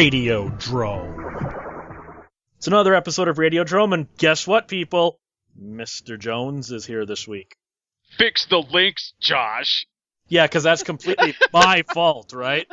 Radiodrome. It's another episode of Radiodrome, and guess what, people? Mr. Jones is here this week. Fix the links, Josh. Yeah, because that's completely my fault, right?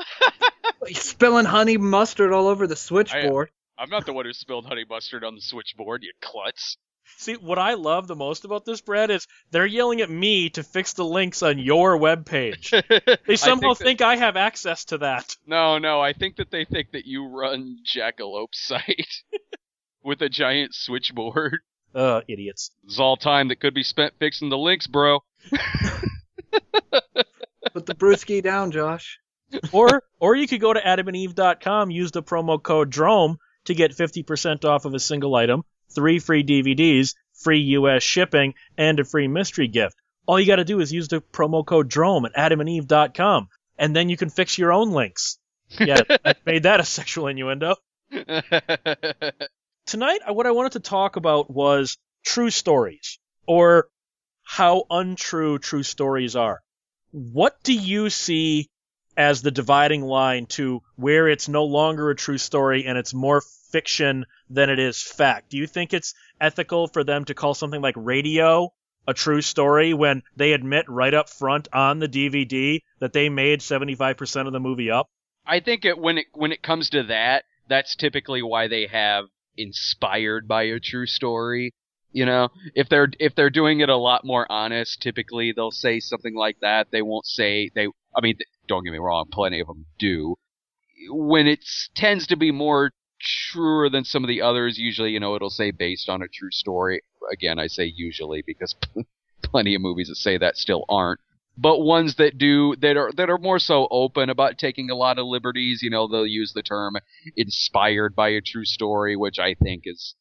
He's spilling honey mustard all over the switchboard. I'm not the one who spilled honey mustard on the switchboard, you klutz. See, what I love the most about this, Brad, is they're yelling at me to fix the links on your web page. They somehow I think, think, I have access to that. that, No, no, I think that they think that you run Jackalope's site with a giant switchboard. Uh, idiots. It's all time that could be spent fixing the links, bro. Put the brewski down, Josh. or or you could go to adamandeve.com, use the promo code DROME to get 50% off of a single item, three free DVDs, free US shipping, and a free mystery gift. All you got to do is use the promo code DROME at adamandeve.com, and then you can fix your own links. Yeah, I made that a sexual innuendo. Tonight, what I wanted to talk about was true stories, or how untrue true stories are. What do you see as the dividing line to where it's no longer a true story and it's more fiction than it is fact? Do you think it's ethical for them to call something like radio a true story when they admit right up front on the DVD that they made 75% of the movie up? I think it when it when it comes to that, that's typically why they have inspired by a true story. You know, if they're if they're doing it a lot more honest, typically they'll say something like that. They won't say they. I mean, don't get me wrong, plenty of them do. When it tends to be more truer than some of the others, usually you know it'll say based on a true story. Again, I say usually because plenty of movies that say that still aren't but ones that do that are that are more so open about taking a lot of liberties you know they'll use the term inspired by a true story which i think is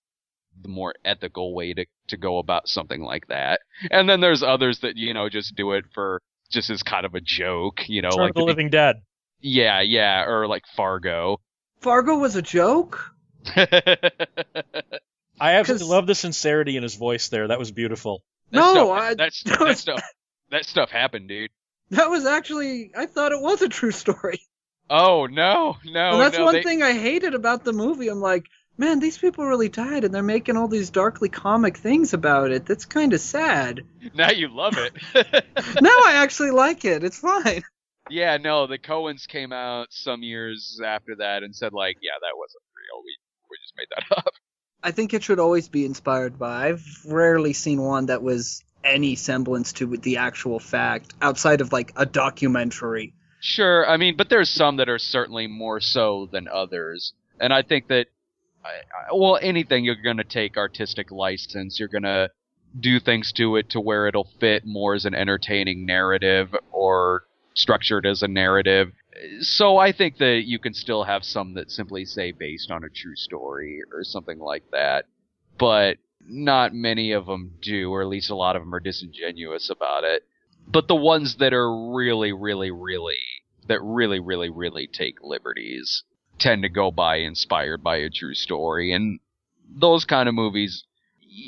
the more ethical way to to go about something like that and then there's others that you know just do it for just as kind of a joke you know Return like the- Living Dead. yeah yeah or like fargo Fargo was a joke? I absolutely 'Cause- love the sincerity in his voice there. That was beautiful. That No, stuff, I- that's that that was- stuff that stuff happened dude That was actually, I thought it was a true story. oh no no and that's no, one they- thing I hated about the movie. I'm like, man, these people really died and they're making all these darkly comic things about it. That's kind of sad. now you love it now I actually like it. It's fine. Yeah, no, the Coens came out some years after that and said like, yeah, that wasn't real. We we just made that up. I think it should always be inspired by. I've rarely seen one that was any semblance to the actual fact outside of like a documentary. Sure, I mean, but there's some that are certainly more so than others, and I think that, I, I, well, anything you're gonna take artistic license, you're gonna do things to it to where it'll fit more as an entertaining narrative or structured as a narrative. So I think that you can still have some that simply say based on a true story or something like that, but not many of them do, or at least a lot of them are disingenuous about it. But the ones that are really, really, really, that really, really, really take liberties tend to go by inspired by a true story, and those kind of movies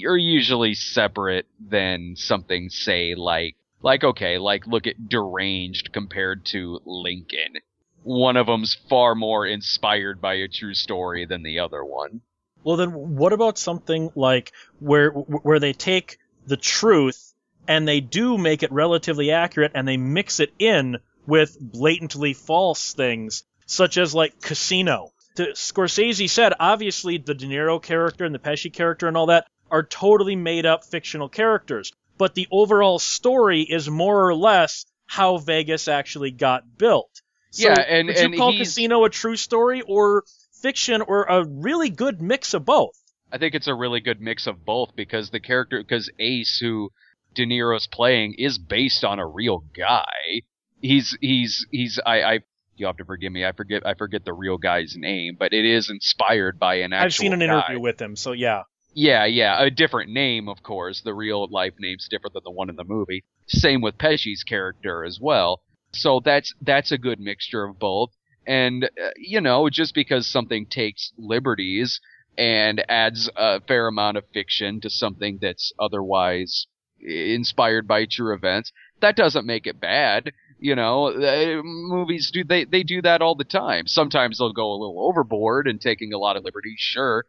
are usually separate than something, say, like, like, okay, like, look at Deranged compared to Lincoln. One of them's far more inspired by a true story than the other one. Well, then what about something like where where they take the truth and they do make it relatively accurate and they mix it in with blatantly false things, such as like Casino. The, Scorsese said obviously the De Niro character and the Pesci character and all that are totally made up fictional characters, but the overall story is more or less how Vegas actually got built. So Yeah, and- would you and call he's- Casino a true story or fiction or a really good mix of both? I think it's a really good mix of both because the character, because Ace, who De Niro's playing, is based on a real guy. He's he's he's I I you have to forgive me. I forget I forget the real guy's name, but it is inspired by an actual. I've seen an guy. interview with him, so yeah. Yeah, yeah, a different name, of course. The real life name's different than the one in the movie. Same with Pesci's character as well. So that's that's a good mixture of both. And uh, you know, just because something takes liberties and adds a fair amount of fiction to something that's otherwise inspired by true events, that doesn't make it bad. You know, uh, movies do they they do that all the time. Sometimes they'll go a little overboard and taking a lot of liberties. Sure,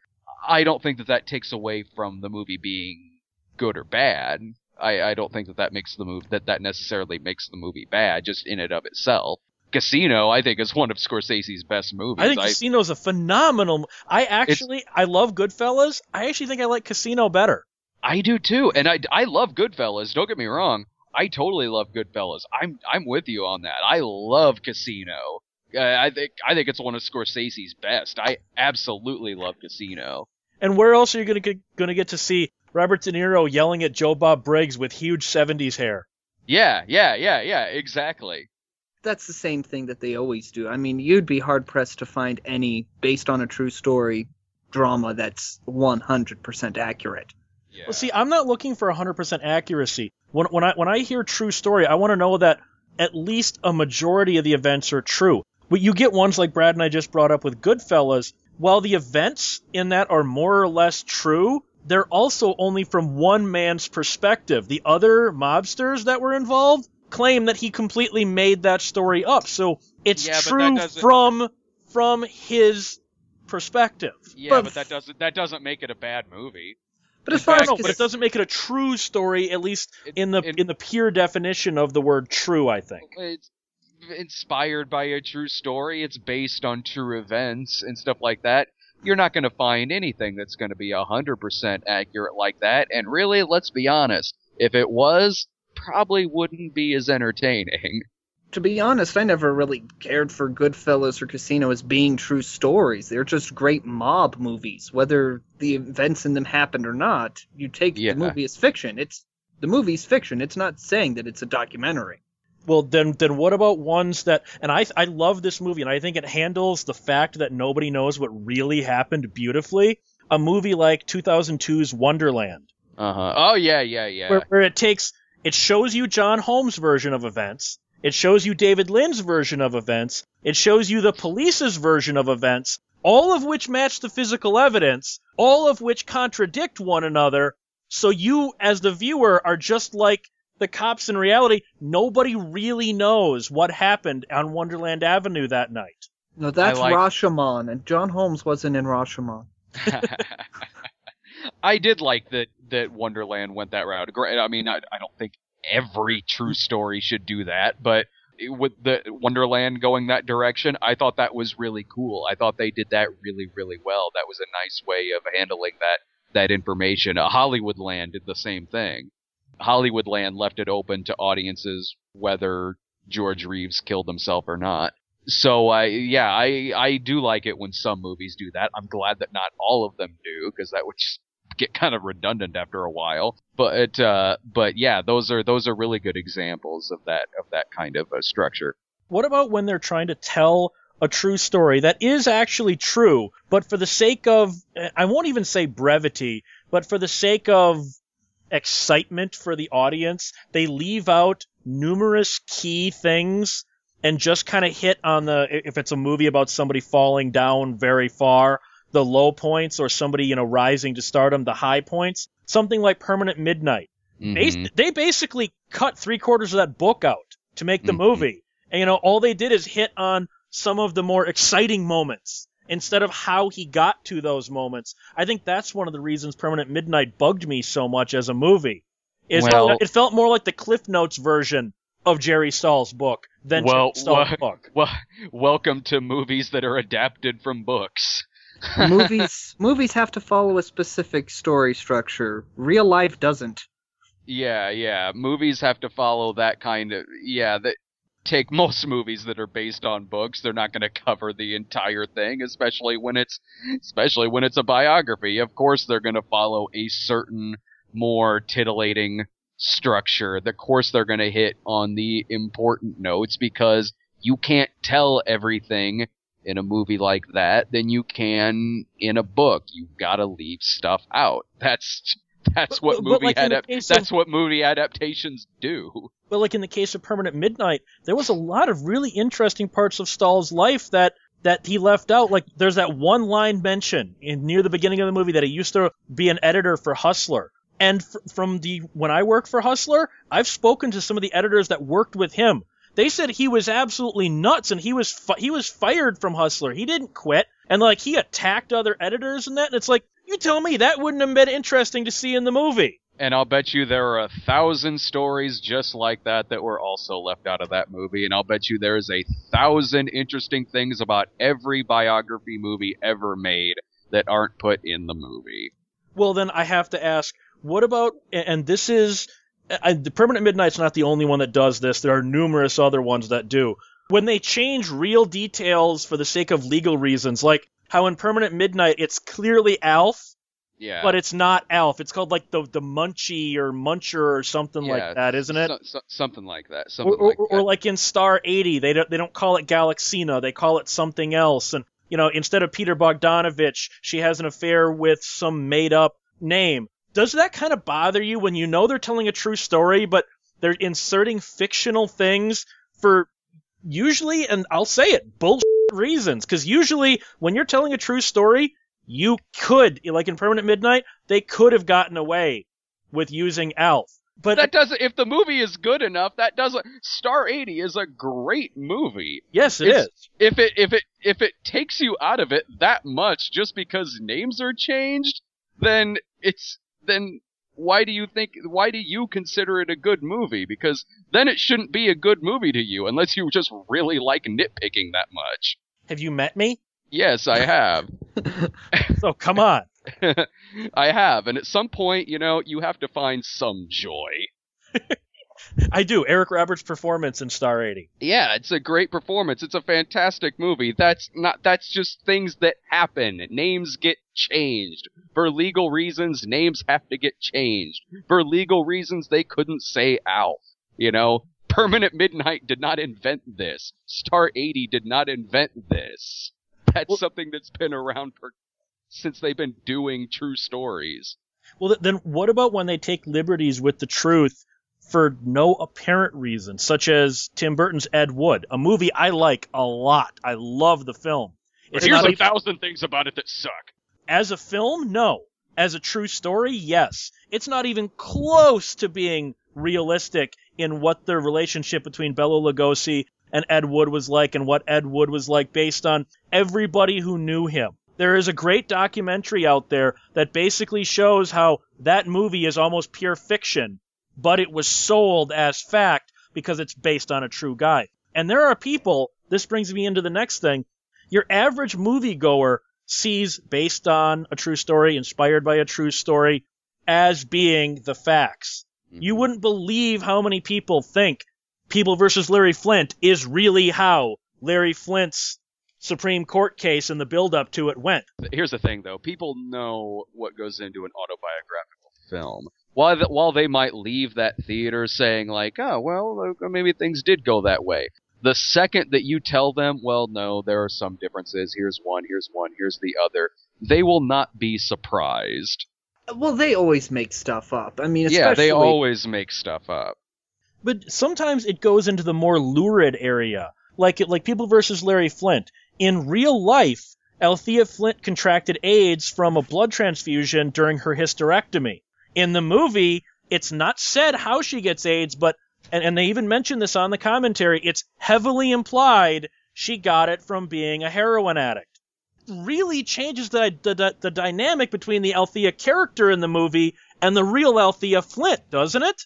I don't think that that takes away from the movie being good or bad. I, I don't think that that makes the movie that that necessarily makes the movie bad just in and of itself. Casino, I think, is one of Scorsese's best movies. I think Casino's a phenomenal. I actually, I love Goodfellas. I actually think I like Casino better. I do too, and I, I love Goodfellas. Don't get me wrong. I totally love Goodfellas. I'm I'm with you on that. I love Casino. Uh, I think I think it's one of Scorsese's best. I absolutely love Casino. And where else are you gonna get, gonna get to see Robert De Niro yelling at Joe Bob Briggs with huge '70s hair? Yeah, yeah, yeah, yeah. Exactly. That's the same thing that they always do. I mean, you'd be hard pressed to find any based on a true story drama that's 100% accurate. Yeah. Well, see, I'm not looking for 100% accuracy. When, when I when I hear true story, I want to know that at least a majority of the events are true. But you get ones like Brad and I just brought up with Goodfellas. While the events in that are more or less true, they're also only from one man's perspective. The other mobsters that were involved claim that he completely made that story up. So it's Yeah, true from from his perspective. yeah, but- but that doesn't that doesn't make it a bad movie. But as far as but it doesn't make it a true story, at least It- in the it- in the pure definition of the word true. I think. It's inspired by a true story. It's based on true events and stuff like that. You're not going to find anything that's going to be 100% accurate like that. And really, let's be honest, if it was, probably wouldn't be as entertaining. to be honest, I never really cared for Goodfellas or Casino as being true stories. They're just great mob movies. Whether the events in them happened or not, you take Yeah. the movie as fiction. It's the movie's fiction. It's not saying that it's a documentary. Well, then, then what about ones that? And I, I love this movie, and I think it handles the fact that nobody knows what really happened beautifully. A movie like 2002's Wonderland, Uh huh. Oh yeah, yeah, yeah. where, where it takes, it shows you John Holmes' version of events, it shows you David Lind's version of events, it shows you the police's version of events, all of which match the physical evidence, all of which contradict one another. So you, as the viewer, are just like the cops in reality. Nobody really knows what happened on Wonderland Avenue that night. No, that's like- Rashomon, and John Holmes wasn't in Rashomon. I did like that that Wonderland went that route. Gra- I mean, I, I don't think every true story should do that, but with the Wonderland going that direction, I thought that was really cool. I thought they did that really, really well. That was a nice way of handling that that information. Uh, Hollywoodland did the same thing. Hollywoodland left it open to audiences whether George Reeves killed himself or not. So I yeah, I I do like it when some movies do that. I'm glad that not all of them do because that would just get kind of redundant after a while. But uh but yeah, those are those are really good examples of that of that kind of a structure. What about when they're trying to tell a true story that is actually true, but for the sake of, I won't even say brevity, but for the sake of excitement for the audience, they leave out numerous key things and just kind of hit on the, if it's a movie about somebody falling down very far, the low points, or somebody, you know, rising to stardom, the high points. Something like Permanent Midnight. Bas- Mhm. they basically cut three quarters of that book out to make the Mhm. movie. And, you know, all they did is hit on some of the more exciting moments instead of how he got to those moments. I think that's one of the reasons Permanent Midnight bugged me so much as a movie. Is Well- it felt more like the Cliff Notes version of Jerry Stahl's book than Well, Jerry Stahl's well- book. Well, welcome to movies that are adapted from books. movies movies have to follow a specific story structure. Real life doesn't. Yeah, yeah. Movies have to follow that kind of yeah, that take most movies that are based on books, they're not going to cover the entire thing, especially when it's especially when it's a biography. Of course they're going to follow a certain more titillating structure. Of course they're going to hit on the important notes because you can't tell everything in a movie like that than you can in a book. You've got to leave stuff out. That's that's But- what movie like of- that's what movie adaptations do. But like in the case of Permanent Midnight, there was a lot of really interesting parts of Stahl's life that that he left out. Like there's that one line mention in near the beginning of the movie that he used to be an editor for Hustler. And fr- from the when I worked for Hustler, I've spoken to some of the editors that worked with him. They said he was absolutely nuts and he was fi- he was fired from Hustler. He didn't quit and like he attacked other editors and that. And it's like you tell me that wouldn't have been interesting to see in the movie. And I'll bet you there are a thousand stories just like that that were also left out of that movie. And I'll bet you there's a thousand interesting things about every biography movie ever made that aren't put in the movie. Well, then I have to ask, what about? And this is I, the Permanent Midnight's not the only one that does this. There are numerous other ones that do. When they change real details for the sake of legal reasons, like how in Permanent Midnight it's clearly Alf, Yeah. but it's not Alf. It's called like the the Munchie or Muncher or something Yeah, like that, isn't it? So- so- something like that. or, Something or, like or like in Star 80, they don't they don't call it Galaxina, they call it something else. And you know, instead of Peter Bogdanovich, she has an affair with some made up name. Does that kind of bother you when you know they're telling a true story, but they're inserting fictional things for usually, and I'll say it, bullshit reasons? Because usually, when you're telling a true story, you could, like in Permanent Midnight, they could have gotten away with using Alf. But that doesn't. If the movie is good enough, that doesn't. Star 80 is a great movie. yes, it it's- is. If it if it if it takes you out of it that much just because names are changed, then it's then why do you think why do you consider it a good movie? Because then it shouldn't be a good movie to you unless you just really like nitpicking that much. Have you met me? Yes, I have. So come on. I have, and at some point, you know, you have to find some joy. I do. Eric Roberts' performance in Star 80. Yeah, it's a great performance. It's a fantastic movie. That's not that's just things that happen. Names get changed. For legal reasons, names have to get changed. For legal reasons, they couldn't say Alf. You know, Permanent Midnight did not invent this. Star 80 did not invent this. That's Well- something that's been around for since they've been doing true stories. Well, then what about when they take liberties with the truth for no apparent reason, such as Tim Burton's Ed Wood, a movie I like a lot. I love the film. It's Here's a even- thousand things about it that suck. as a film, no. As a true story, yes. It's not even close to being realistic in what the relationship between Bela Lugosi and Ed Wood was like and what Ed Wood was like based on everybody who knew him. There is a great documentary out there that basically shows how that movie is almost pure fiction, but it was sold as fact because it's based on a true guy. And there are people, this brings me into the next thing, your average moviegoer sees based on a true story, inspired by a true story, as being the facts. Mm-hmm. You wouldn't believe how many people think People versus Larry Flynt is really how Larry Flynt's Supreme Court case and the build up to it went. here's the thing though people know what goes into an autobiographical film while th- while they might leave that theater saying like oh well uh, maybe things did go that way the second that you tell them well no there are some differences here's one here's one here's the other they will not be surprised Well, they always make stuff up. I mean, especially yeah they always make stuff up But sometimes it goes into the more lurid area, like like People versus Larry Flynt. In real life, Althea Flynt contracted AIDS from a blood transfusion during her hysterectomy. In the movie, it's not said how she gets AIDS, but and, and they even mention this on the commentary. It's heavily implied she got it from being a heroin addict. Really changes the the, the, the dynamic between the Althea character in the movie and the real Althea Flynt, doesn't it?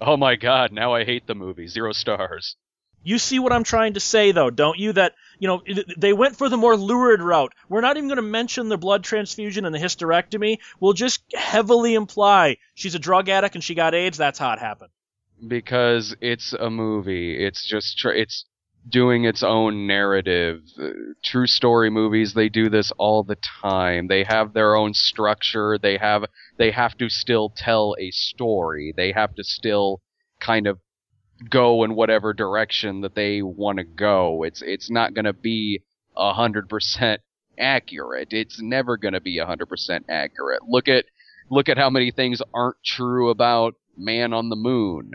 oh my god now i hate the movie zero stars You see what I'm trying to say, though, don't you? That, you know, they went for the more lurid route. We're not even going to mention the blood transfusion and the hysterectomy. We'll just heavily imply she's a drug addict and she got AIDS. That's how it happened. because it's a movie. It's just tr- it's doing its own narrative. Uh, true story movies they do this all the time. They have their own structure. They have they have to still tell a story. They have to still kind of go in whatever direction that they want to go. It's it's not going to be a hundred percent accurate. It's never going to be a hundred percent accurate. Look at look at how many things aren't true about Man on the Moon.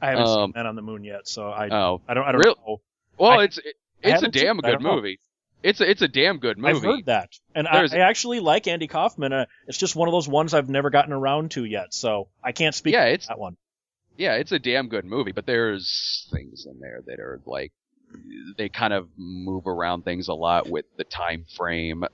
I haven't Um, seen Man on the moon yet, so I, Oh, I don't, I don't real- know. well, I- it's it, it's a haven't seen damn good don't know. movie. It's a, it's a damn good movie. I've heard that, and I, I actually like Andy Kaufman. Uh, it's just one of those ones I've never gotten around to yet, so I can't speak Yeah, to it's that one. Yeah, it's a damn good movie, but there's things in there that are like they kind of move around things a lot with the time frame.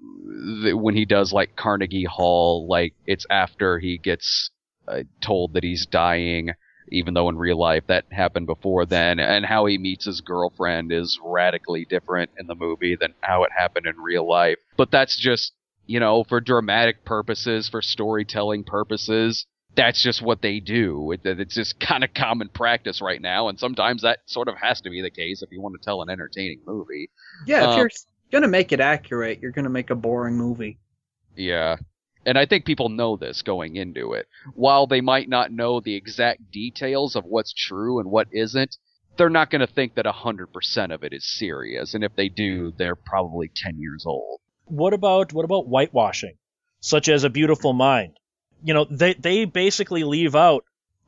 When he does like Carnegie Hall, like it's after he gets uh, told that he's dying, even though in real life that happened before then, and how he meets his girlfriend is radically different in the movie than how it happened in real life. But that's just, you know, for dramatic purposes, for storytelling purposes, that's just what they do. It, it's just kind of common practice right now, and sometimes that sort of has to be the case if you want to tell an entertaining movie. Yeah, if Um, you're gonna make it accurate, you're gonna make a boring movie. Yeah. And I think people know this going into it. While they might not know the exact details of what's true and what isn't, they're not going to think that 100% of it is serious. And if they do, they're probably 10 years old. What about what about whitewashing, such as A Beautiful Mind? You know, they they basically leave out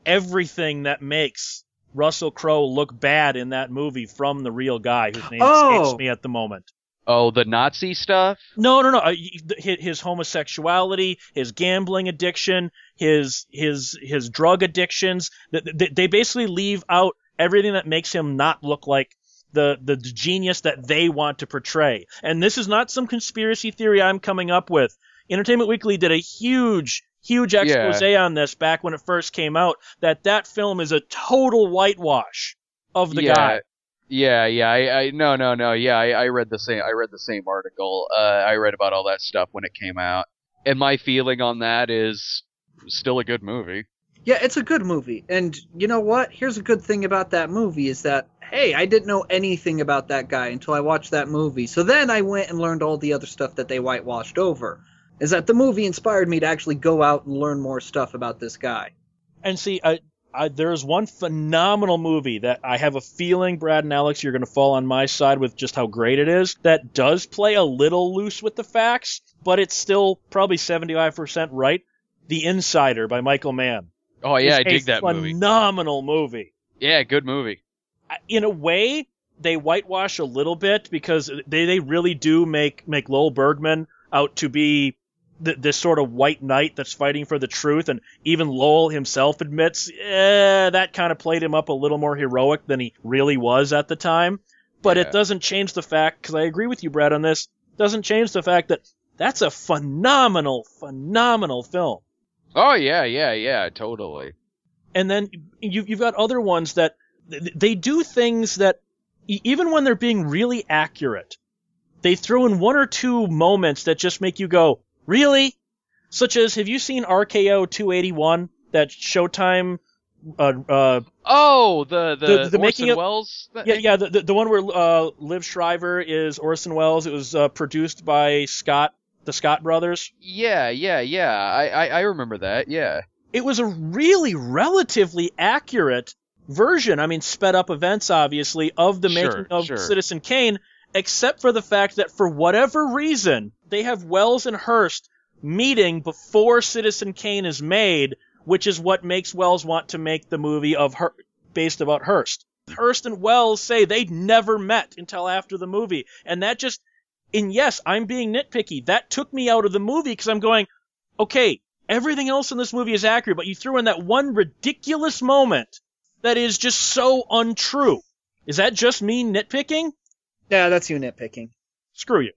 everything that makes Russell Crowe look bad in that movie from the real guy whose name Oh. escapes me at the moment. Oh, the Nazi stuff? No, no, no. uh, His, his homosexuality, his gambling addiction, his his his drug addictions. th- th- They basically leave out everything that makes him not look like the the genius that they want to portray. And this is not some conspiracy theory I'm coming up with. Entertainment Weekly did a huge huge expose on this back when it first came out that that film is a total whitewash of the yeah. guy. Yeah, yeah, I, I no, no, no, yeah, I, I read the same, I read the same article. Uh, I read about all that stuff when it came out, and my feeling on that is still a good movie. Yeah, it's a good movie. And you know what? Here's a good thing about that movie is that hey, I didn't know anything about that guy until I watched that movie. So then I went and learned all the other stuff that they whitewashed over. Is that the movie inspired me to actually go out and learn more stuff about this guy. And see, I, I, there's one phenomenal movie that I have a feeling, Brad and Alex, you're going to fall on my side with just how great it is. That does play a little loose with the facts, but it's still probably 75% right. The Insider by Michael Mann. Oh yeah, I It's a dig that movie. Phenomenal movie. Yeah, good movie. In a way, they whitewash a little bit because they, they really do make, make Lowell Bergman out to be th- this sort of white knight that's fighting for the truth, and even Lowell himself admits, eh, that kind of played him up a little more heroic than he really was at the time. But Yeah. it doesn't change the fact, because I agree with you, Brad, on this, doesn't change the fact that that's a phenomenal, phenomenal film. Oh yeah, yeah, yeah, totally. And then you, you've got other ones that they do things that, even when they're being really accurate, they throw in one or two moments that just make you go, really? Such as, have you seen RKO 281? That Showtime, uh, uh, Oh, the the, The- the Orson making of- Welles. th- yeah, yeah, the, the, the one where, uh, Liev Schreiber is Orson Welles. It was, uh, produced by Scott, the Scott brothers. yeah, yeah, yeah. I, I I remember that. Yeah. it was a really relatively accurate version. I mean, sped up events, obviously, of the Sure, making of sure. Citizen Kane, except for the fact that for whatever reason, they have Welles and Hearst meeting before Citizen Kane is made, which is what makes Welles want to make the movie of her based about Hearst. Hearst and Welles say they'd never met until after the movie, and that just and yes, I'm being nitpicky. That took me out of the movie because I'm going, okay, everything else in this movie is accurate, but you threw in that one ridiculous moment that is just so untrue. Is that just me nitpicking? Yeah, that's you nitpicking. Screw you.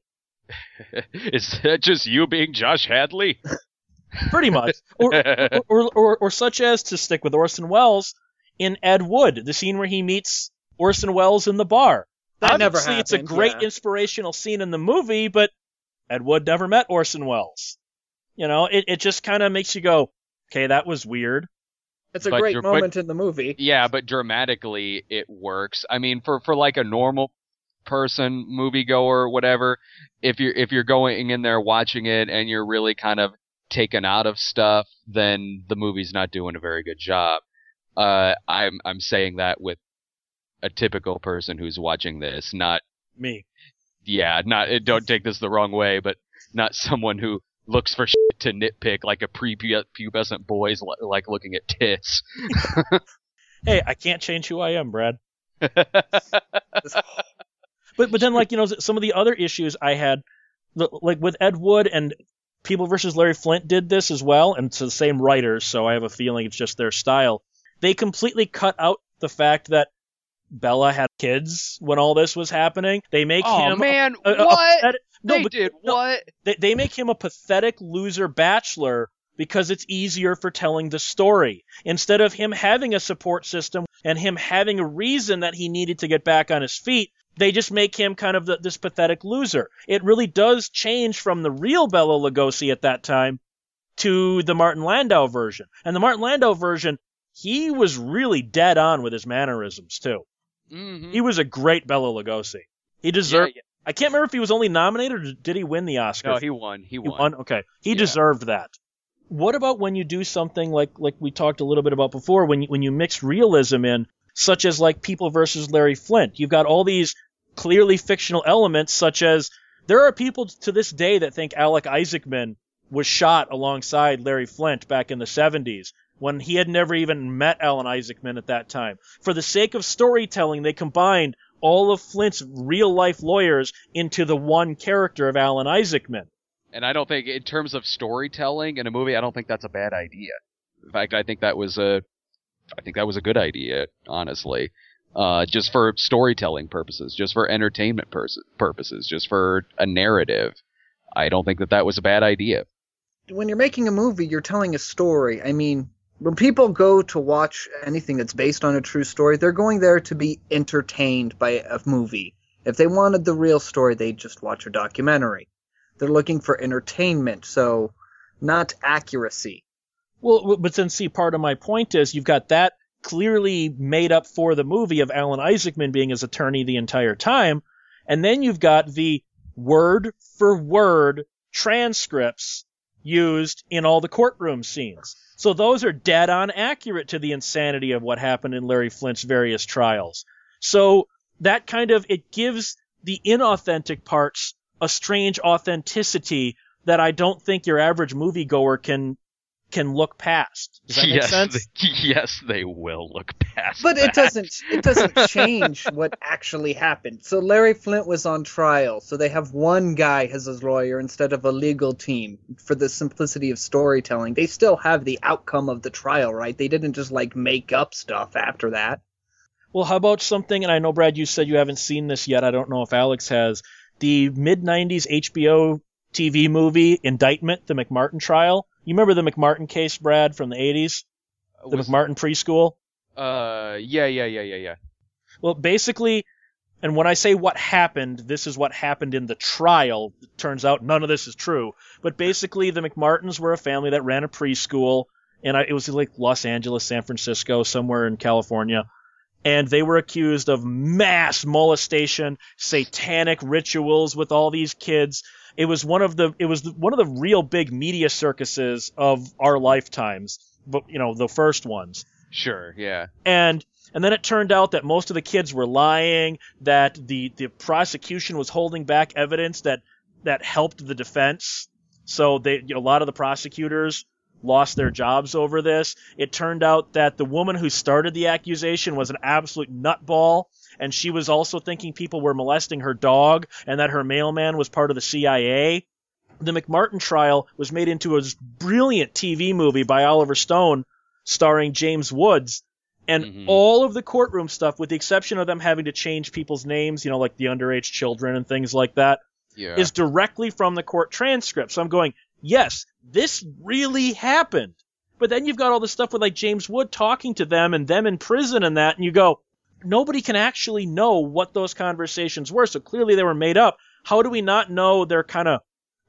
Is that just you being Josh Hadley? Pretty much. Or, or, or, or, or such as, to stick with Orson Welles, in Ed Wood, the scene where he meets Orson Welles in the bar. That never Obviously, it's a great yeah. inspirational scene in the movie, but Ed Wood never met Orson Welles. You know, it, it just kind of makes you go, okay, that was weird. It's a But great you're- but- moment in the movie. yeah, but dramatically it works. I mean, for for like a normal person, moviegoer, whatever, if you're if you're going in there watching it and you're really kind of taken out of stuff, then the movie's not doing a very good job. Uh, I'm I'm saying that with a typical person who's watching this, not Me. yeah, not eh, don't take this the wrong way, but not someone who looks for shit to nitpick like a prepubescent boy's li- like looking at tits. Hey, I can't change who I am, Brad. But but then like you know some of the other issues I had, like with Ed Wood and People versus Larry Flynt did this as well, and it's the same writers, so I have a feeling it's just their style. they completely cut out the fact that Bela had kids when all this was happening. They make him Oh him man, a, a- a what? pathetic- no, they but did no, what? they, they make him a pathetic loser bachelor because it's easier for telling the story. Instead of him having a support system and him having a reason that he needed to get back on his feet, they just make him kind of the, this pathetic loser. It really does change from the real Bela Lugosi at that time to the Martin Landau version. And the Martin Landau version, he was really dead on with his mannerisms too. Mhm. He was a great Bela Lugosi. He deserved. Yeah, I can't remember if he was only nominated or did he win the Oscar? yeah. No, he won. He He won. won. Okay, he Yeah. deserved that. What about when you do something like like we talked a little bit about before, when you, when you mix realism in, such as like People versus Larry Flynt? You've got all these clearly fictional elements, such as there are people to this day that think Alec Isaacman was shot alongside Larry Flynt back in the 70s when he had never even met Alan Isaacman at that time. For the sake of storytelling, they combined all of Flynt's real life lawyers into the one character of Alan Isaacman. And I don't think, in terms of storytelling in a movie, I don't think that's a bad idea. In fact, I think that was a, I think that was a good idea, honestly. Uh, just for storytelling purposes, just for entertainment pers- purposes, just for a narrative. I don't think that that was a bad idea. when you're making a movie, you're telling a story. I mean, when people go to watch anything that's based on a true story, they're going there to be entertained by a movie. If they wanted the real story, they'd just watch a documentary. They're looking for entertainment, so not accuracy. Well, but then see, part of my point is you've got that clearly made up for the movie of Alan Isaacman being his attorney the entire time, and then you've got the word for word transcripts used in all the courtroom scenes. So those are dead on accurate to the insanity of what happened in Larry Flynt's various trials. So that kind of it gives the inauthentic parts a strange authenticity that I don't think your average moviegoer can can look past. Does that make yes, sense? They, yes, they will look past. But that. it doesn't it doesn't change what actually happened. So Larry Flynt was on trial, so they have one guy as his lawyer instead of a legal team for the simplicity of storytelling. They still have the outcome of the trial, right? They didn't just like make up stuff after that. Well, how about something? And I know Brad, you said you haven't seen this yet. I don't know if Alex has. The mid '90s HBO TV movie Indictment, the McMartin trial. You remember the McMartin case, Brad, from the '80s? The Was- McMartin preschool. Uh, yeah, yeah, yeah, yeah, yeah. Well, basically, and when I say what happened, this is what happened in the trial. It turns out none of this is true. But basically, the McMartins were a family that ran a preschool, and I, it was like Los Angeles, San Francisco, somewhere in California. And they were accused of mass molestation, satanic rituals with all these kids. It was one of the it was one of the real big media circuses of our lifetimes, but you know the first ones. Sure, yeah. and and then it turned out that most of the kids were lying that the the prosecution was holding back evidence that that helped the defense. So they a lot of the prosecutors lost their jobs over this. It turned out that the woman who started the accusation was an absolute nutball and she was also thinking people were molesting her dog and that her mailman was part of the CIA the McMartin trial was made into a brilliant TV movie by Oliver Stone starring James Woods and Mhm. all of the courtroom stuff with the exception of them having to change people's names you know like the underage children and things like that Yeah. is directly from the court transcript so i'm going yes this really happened but then you've got all the stuff with like james wood talking to them and them in prison and that and you go nobody can actually know what those conversations were so clearly they were made up how do we not know they're kind of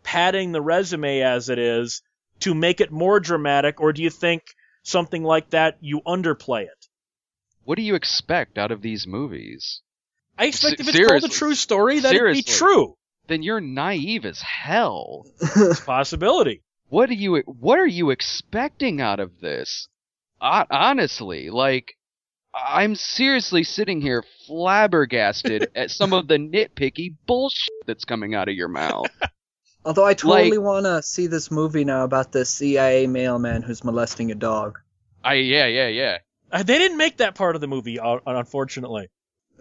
padding the resume as it is to make it more dramatic or do you think something like that you underplay it what do you expect out of these movies? I expect Se- if it's told a true story, that it'd be true. Then you're naive as hell. It's a possibility. What do you what are you expecting out of this? Hon- Honestly, like I'm seriously sitting here flabbergasted at some of the nitpicky bullshit that's coming out of your mouth. Although I totally want to see this movie now about the CIA mailman who's molesting a dog. I yeah, yeah, yeah. Uh, They didn't make that part of the movie, uh, unfortunately.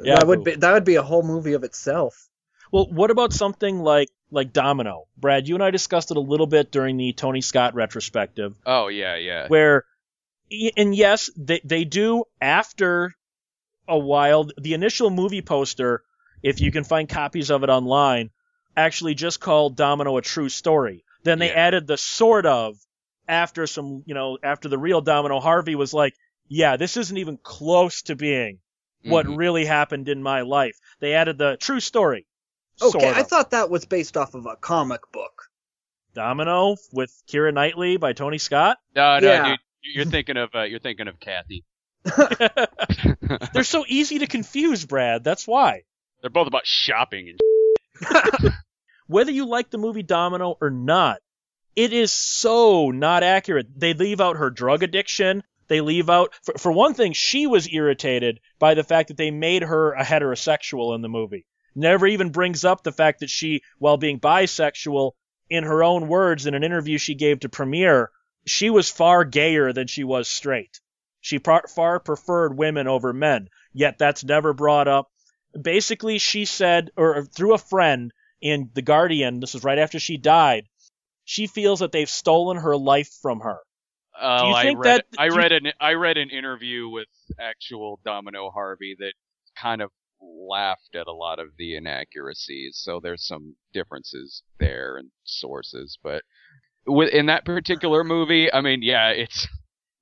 Yeah, that would be that would be a whole movie of itself. Well, what about something like like Domino? Brad, you and I discussed it a little bit during the Tony Scott retrospective, Oh yeah, yeah. where Y- And yes, they they do after a while. The initial movie poster, if you can find copies of it online, actually just called Domino a true story. Then they Yeah. added the sort of after some, you know, after the real Domino Harvey was like, yeah, this isn't even close to being what Mhm. really happened in my life. They added the true story. Okay, sort I thought that was based off of a comic book. Domino with Keira Knightley by Tony Scott. No, no, Yeah. dude, you're thinking of uh, you're thinking of Cathy. They're so easy to confuse, Brad. That's why. They're both about shopping and Whether you like the movie Domino or not, it is so not accurate. They leave out her drug addiction. They leave out, for, for one thing, she was irritated by the fact that they made her a heterosexual in the movie. Never even brings up the fact that she, while being bisexual, in her own words in an interview she gave to Premiere, she was far gayer than she was straight. She par- far preferred women over men, yet that's never brought up. Basically, she said, or through a friend in The Guardian, this was right after she died, she feels that they've stolen her life from her. Oh, you I read that- I do you- read an I read an interview with actual Domino Harvey that kind of laughed at a lot of the inaccuracies. So there's some differences there and sources, but with in that particular movie, I mean, yeah, it's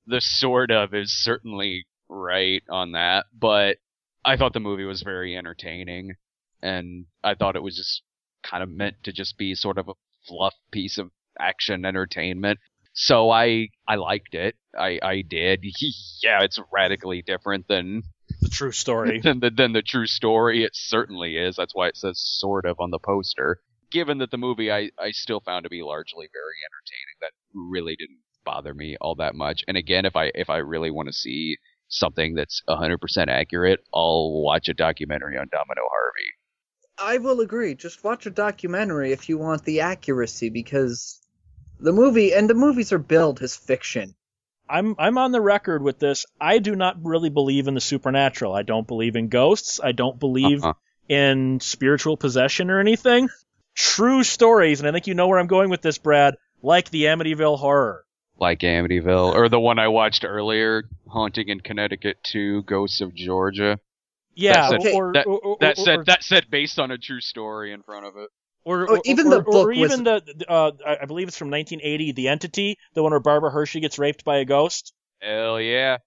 the sort of is certainly right on that, but I thought the movie was very entertaining, and I thought it was just kind of meant to just be sort of a fluff piece of action entertainment. So I I liked it. I I did. yeah, it's radically different than The true story. than the than the true story. It certainly is. That's why it says sort of on the poster. Given that the movie I I still found to be largely very entertaining, that really didn't bother me all that much. And again, if I if I really want to see something that's 100% accurate, I'll watch a documentary on Domino Harvey. I will agree. Just watch a documentary if you want the accuracy, because the movie and the movies are billed as fiction. I'm I'm on the record with this. I do not really believe in the supernatural. I don't believe in ghosts. I don't believe Uh-uh. in spiritual possession or anything. True stories, and I think you know where I'm going with this, Brad, like the Amityville horror. Like Amityville, or the one I watched earlier, Haunting in Connecticut 2, Ghosts of Georgia. Yeah, That said- or, that- or, or, That said, or- that said, based on a true story in front of it. or, or- even the or book was- even the, the, uh, I I believe it's from 1980, The Entity, the one where Barbara Hershey gets raped by a ghost. Hell yeah.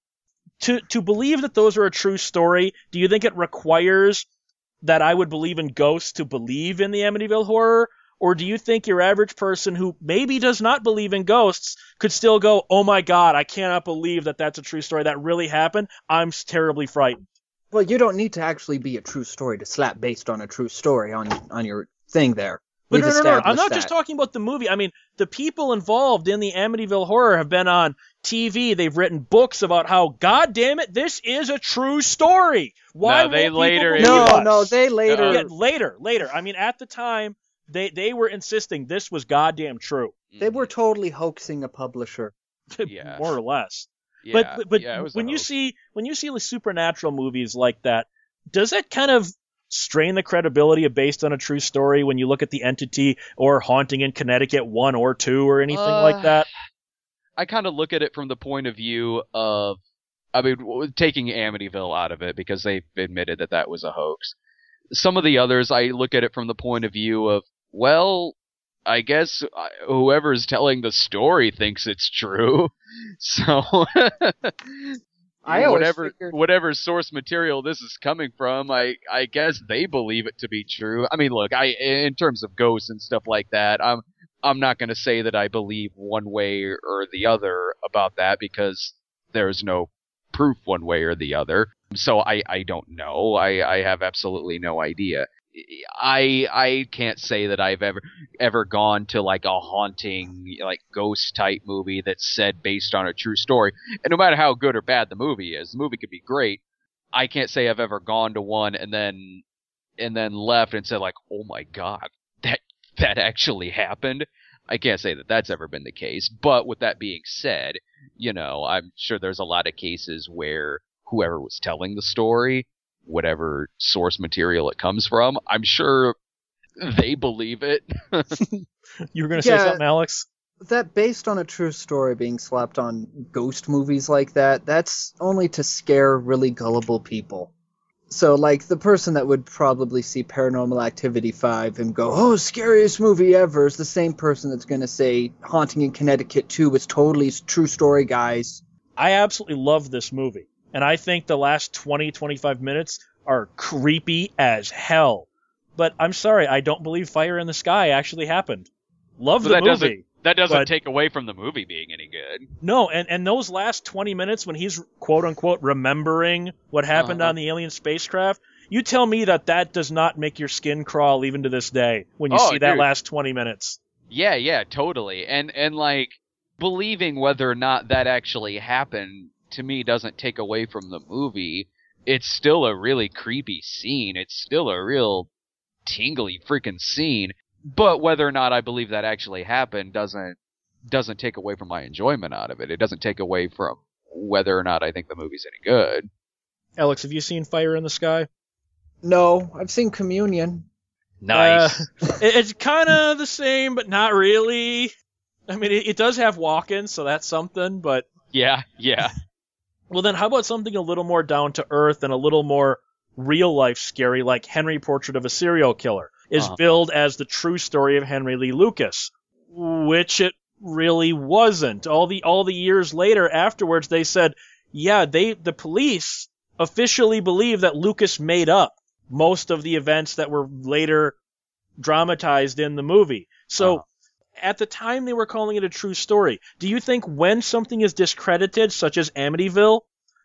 to to believe that those are a true story, do you think it requires that I would believe in ghosts to believe in the Amityville horror? Or do you think your average person who maybe does not believe in ghosts could still go, "Oh my god, I cannot believe that that's a true story. That really happened. I'm terribly frightened." Well, you don't need to actually be a true story to slap based on a true story on on your thing there. But We've no, no, no, I'm not just talking about the movie. I mean, the people involved in the Amityville horror have been on TV. They've written books about how, God damn it, this is a true story. Why No, they won't people later- believe No, us? no, they later. Yeah, later, later. I mean, at the time, they they were insisting this was goddamn true, They were totally hoaxing a publisher. Yeah. more or less. Yeah, but but, but yeah, it was a when you see when you see like supernatural movies like that, does that kind of strain the credibility of based on a true story when you look at the entity or haunting in Connecticut one or two or anything Uh, like that? I kind of look at it from the point of view of, I mean, taking Amityville out of it because they admitted that that was a hoax. Some of the others, I look at it from the point of view of, well, I guess uh, whoever's telling the story thinks it's true. So, I whatever figured- whatever source material this is coming from, I I guess they believe it to be true. I mean, look, I in terms of ghosts and stuff like that, I'm I'm not going to say that I believe one way or the other about that because there's no proof one way or the other. So I I don't know. I I have absolutely no idea. I I can't say that I've ever ever gone to like a haunting like ghost type movie that's said based on a true story. And no matter how good or bad the movie is, the movie could be great. I can't say I've ever gone to one and then and then left and said like, "Oh my god, that that actually happened." I can't say that that's ever been the case. But with that being said, you know, I'm sure there's a lot of cases where whoever was telling the story, whatever source material it comes from, I'm sure they believe it. You were going to say something, Alex? that based on a true story being slapped on ghost movies like that, that's only to scare really gullible people. So, like, the person that would probably see Paranormal Activity 5 and go, oh, scariest movie ever, is the same person that's going to say Haunting in Connecticut 2 is totally true story, guys. I absolutely love this movie. And I think the last 20, 25 minutes are creepy as hell. But I'm sorry, I don't believe Fire in the Sky actually happened. Love But the that doesn't- movie. That doesn't But- take away from the movie being any good. No, and, and those last 20 minutes when he's quote unquote remembering what happened Uh-huh. on the alien spacecraft, you tell me that that does not make your skin crawl even to this day when you Oh, see that dude. last 20 minutes. Yeah, yeah, totally. And and like believing whether or not that actually happened to me doesn't take away from the movie. It's still a really creepy scene. It's still a real tingly freaking scene. But whether or not I believe that actually happened doesn't doesn't take away from my enjoyment out of it. It doesn't take away from whether or not I think the movie's any good. Alex, have you seen Fire in the Sky? No, I've seen Communion. Nice. Uh, it- it's kind of the same, but not really. I mean, it, it does have walk-ins, so that's something, but yeah, yeah. Well, then how about something a little more down to earth and a little more real life scary, like Henry Portrait of a Serial Killer, is Uh-huh. billed as the true story of Henry Lee Lucas, which it really wasn't. All the all the years later, afterwards, they said, yeah, they the police officially believe that Lucas made up most of the events that were later dramatized in the movie. So Uh-huh. at the time they were calling it a true story. Do you think when something is discredited, such as Amityville,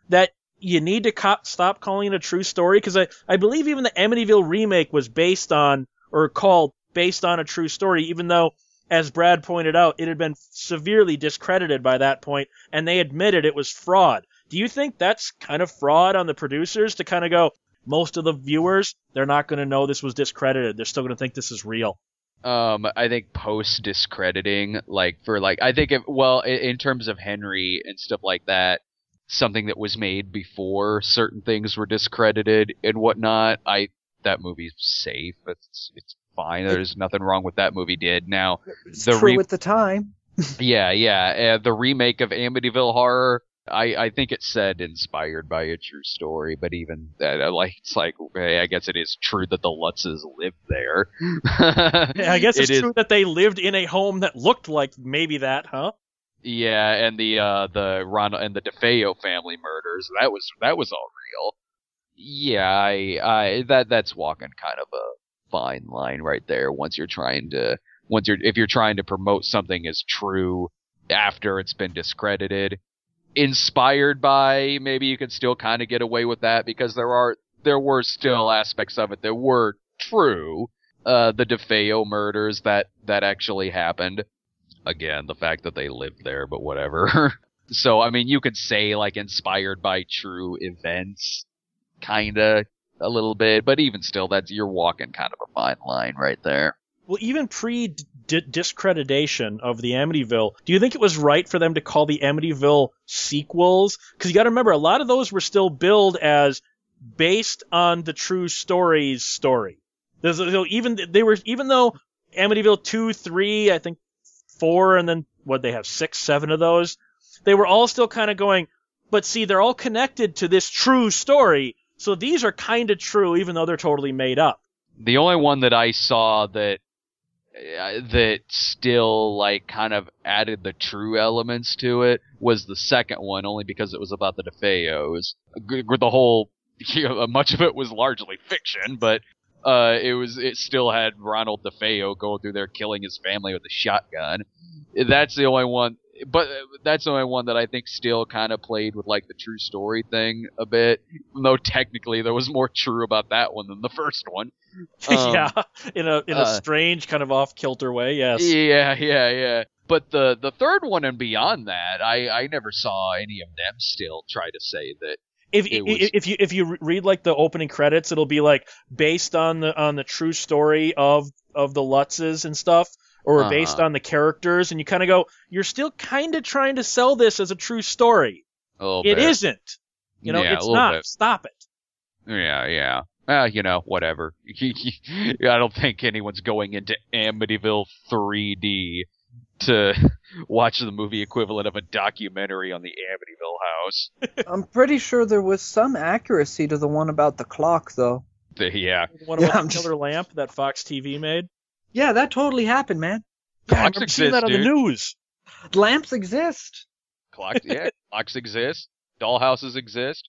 that you need to co- stop calling it a true story? Because I, I believe even the Amityville remake was based on, or called based on a true story, even though, as Brad pointed out, it had been severely discredited by that point, and they admitted it was fraud. Do you think that's kind of fraud on the producers to kind of go, most of the viewers, they're not going to know this was discredited. They're still going to think this is real. um i think post discrediting like for like i think if well in, in terms of henry and stuff like that something that was made before certain things were discredited and whatnot i that movie's safe it's it's fine there's nothing wrong with that movie did now It's The true re- at the time. yeah yeah uh, the remake of amityville horror I, I think it said inspired by a true story, but even that, uh, like, it's like, okay, I guess it is true that the Lutzes lived there. Yeah, I guess it's It is- true that they lived in a home that looked like maybe that, huh? Yeah, and the uh the Ronald and the DeFeo family murders. That was that was all real. Yeah, I I that that's walking kind of a fine line right there once you're trying to once you're if you're trying to promote something as true after it's been discredited. Inspired by maybe you could still kind of get away with that because there are there were still aspects of it that were true. Uh the DeFeo murders that that actually happened again the fact that they lived there but whatever so i mean you could say like inspired by true events kinda a little bit but even still that's you're walking kind of a fine line right there Well, even pre discreditation of the Amityville, do you think it was right for them to call the Amityville sequels? Because you got to remember, a lot of those were still billed as based on the true stories story. There's, even they were, even though Amityville two, three, I think four, and then what they have six, seven of those, they were all still kind of going. But see, they're all connected to this true story, so these are kind of true, even though they're totally made up. the only one that i saw that uh, that still like kind of added the true elements to it was the second one only because it was about the DeFeos. The whole you know, much of it was largely fiction, but uh, it was it still had Ronald DeFeo going through there killing his family with a shotgun. That's the only one, but that's the only one that I think still kind of played with like the true story thing a bit. Though technically there was more true about that one than the first one. Um, yeah, in a in a uh, strange kind of off kilter way. Yes. Yeah, yeah, yeah. But the the third one and beyond that, I I never saw any of them still try to say that. If was- if you if you read like the opening credits, it'll be like based on the on the true story of of the Lutzes and stuff, or based Uh-huh. on the characters, and you kind of go, you're still kind of trying to sell this as a true story. A little It bit. isn't. You know, yeah, it's not. Bit. Stop it. Yeah, yeah. Well, you know, whatever. I don't think anyone's going into Amityville 3D to watch the movie equivalent of a documentary on the Amityville house. I'm pretty sure there was some accuracy to the one about the clock, though. The- yeah. One about I'm the just- killer lamp that Fox TV made. Yeah, that totally happened, man. Yeah, I Clocks remember seeing that on exist, the news. Lamps exist. Clocks, yeah, clocks exist. Dollhouses exist.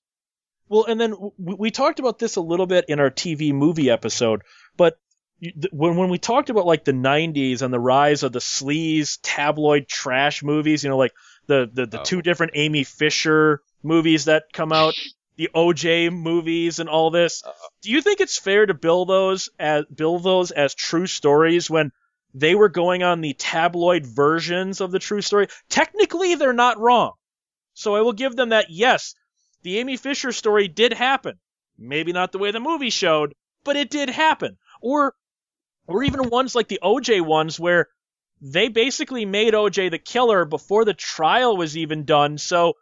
Well, and then w- we talked about this a little bit in our TV movie episode, but you- th- when when we talked about like the '90s and the rise of the sleaze tabloid trash movies, you know, like the the, the Oh. two different Amy Fisher movies that come out, the OJ movies, and all this. Do you think it's fair to bill those as bill those as true stories when they were going on the tabloid versions of the true story? Technically, they're not wrong. So I will give them that. Yes, the Amy Fisher story did happen. Maybe not the way the movie showed, but it did happen. Or, or even ones like the OJ ones where they basically made OJ the killer before the trial was even done. So,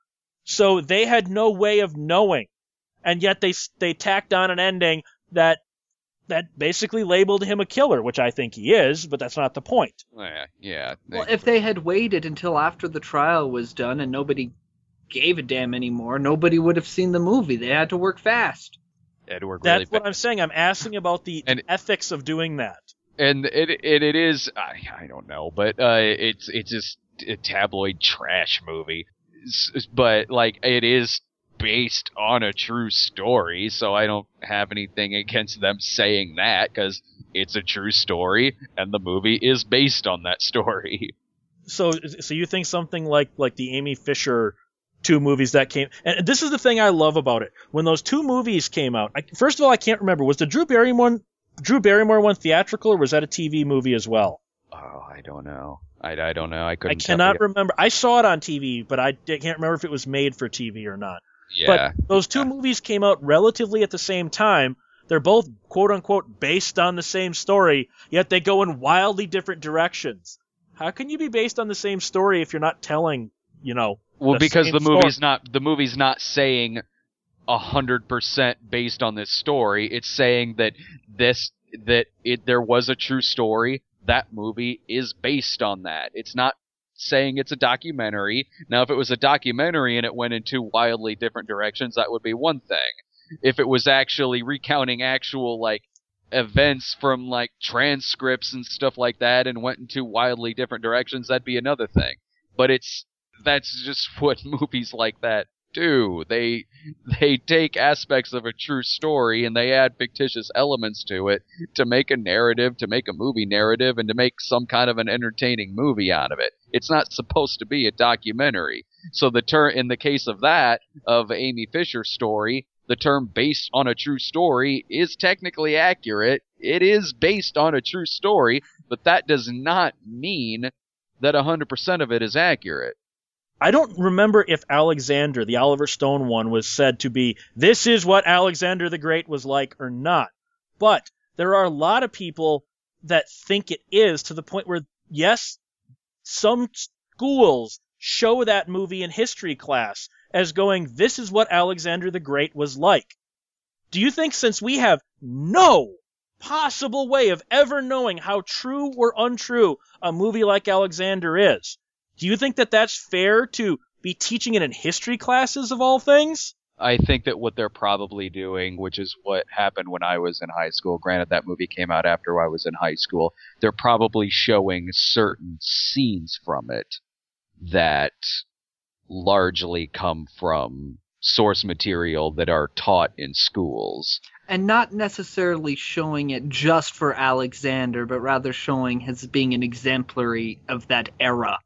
so they had no way of knowing, and yet they they tacked on an ending that that basically labeled him a killer, which I think he is, but that's not the point. yeah, yeah. Well, if they had waited until after the trial was done and nobody gave a damn anymore, nobody would have seen the movie. They had to work fast. Edward That's really what I'm saying. I'm asking about the, And- ethics of doing that. and it it, it is I, I don't know, but uh, it's it's just a tabloid trash movie. S- s- But like it is based on a true story, so I don't have anything against them saying that because it's a true story and the movie is based on that story. so so you think something like like the Amy Fisher two movies that came and this is the thing I love about it when those two movies came out I, first of all I can't remember was the Drew Barrymore Drew Barrymore one theatrical or was that a TV movie as well Oh, I don't know. I, I don't know. I I couldn't. tell cannot remember I saw it on TV but I can't remember if it was made for TV or not Yeah. but those two movies came out relatively at the same time they're both quote unquote based on the same story yet they go in wildly different directions how can you be based on the same story if you're not telling you know Well, the because same the story. movie's not the movie's not saying a hundred percent based on this story. It's saying that this that it there was a true story. That movie is based on that. It's not saying it's a documentary. Now, if it was a documentary and it went in two wildly different directions, that would be one thing. If it was actually recounting actual like events from like transcripts and stuff like that and went in two wildly different directions, that'd be another thing. But it's that's just what movies like that do. They they take aspects of a true story and they add fictitious elements to it to make a narrative, to make a movie narrative, and to make some kind of an entertaining movie out of it. It's not supposed to be a documentary. So the term in the case of that of Amy Fisher's story, the term based on a true story is technically accurate. It is based on a true story, but that does not mean that 100% of it is accurate. I don't remember if Alexander, the Oliver Stone one, was said to be, this is what Alexander the Great was like or not. But there are a lot of people that think it is to the point where, yes, some schools show that movie in history class as going, this is what Alexander the Great was like. Do you think since we have no possible way of ever knowing how true or untrue a movie like Alexander is, do you think that that's fair to be teaching it in history classes of all things? I think that what they're probably doing, which is what happened when I was in high school, granted that movie came out after I was in high school, they're probably showing certain scenes from it that largely come from source material that are taught in schools. And not necessarily showing it just for Alexander, but rather showing his being an exemplary of that era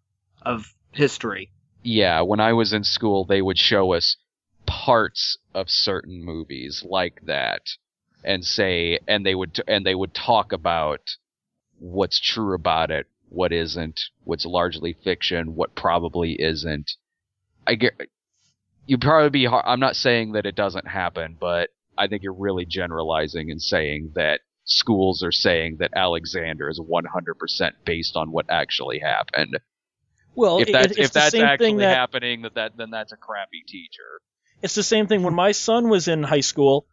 of history. Yeah, when I was in school, they would show us parts of certain movies like that and say and they would and they would talk about what's true about it, what isn't, what's largely fiction, what probably isn't. I get you probably be I'm not saying that it doesn't happen, but I think you're really generalizing and saying that schools are saying that Alexander is 100% based on what actually happened. Well, if it- that's it's if that's actually that happening, that, that then that's a crappy teacher. it's the same thing when my son was in high school.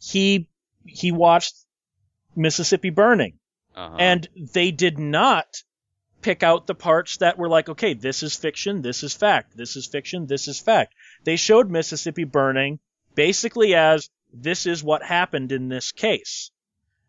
He he watched Mississippi Burning, Uh-huh. and they did not pick out the parts that were like, okay, this is fiction, this is fact, this is fiction, this is fact. They showed Mississippi burning basically as this is what happened in this case.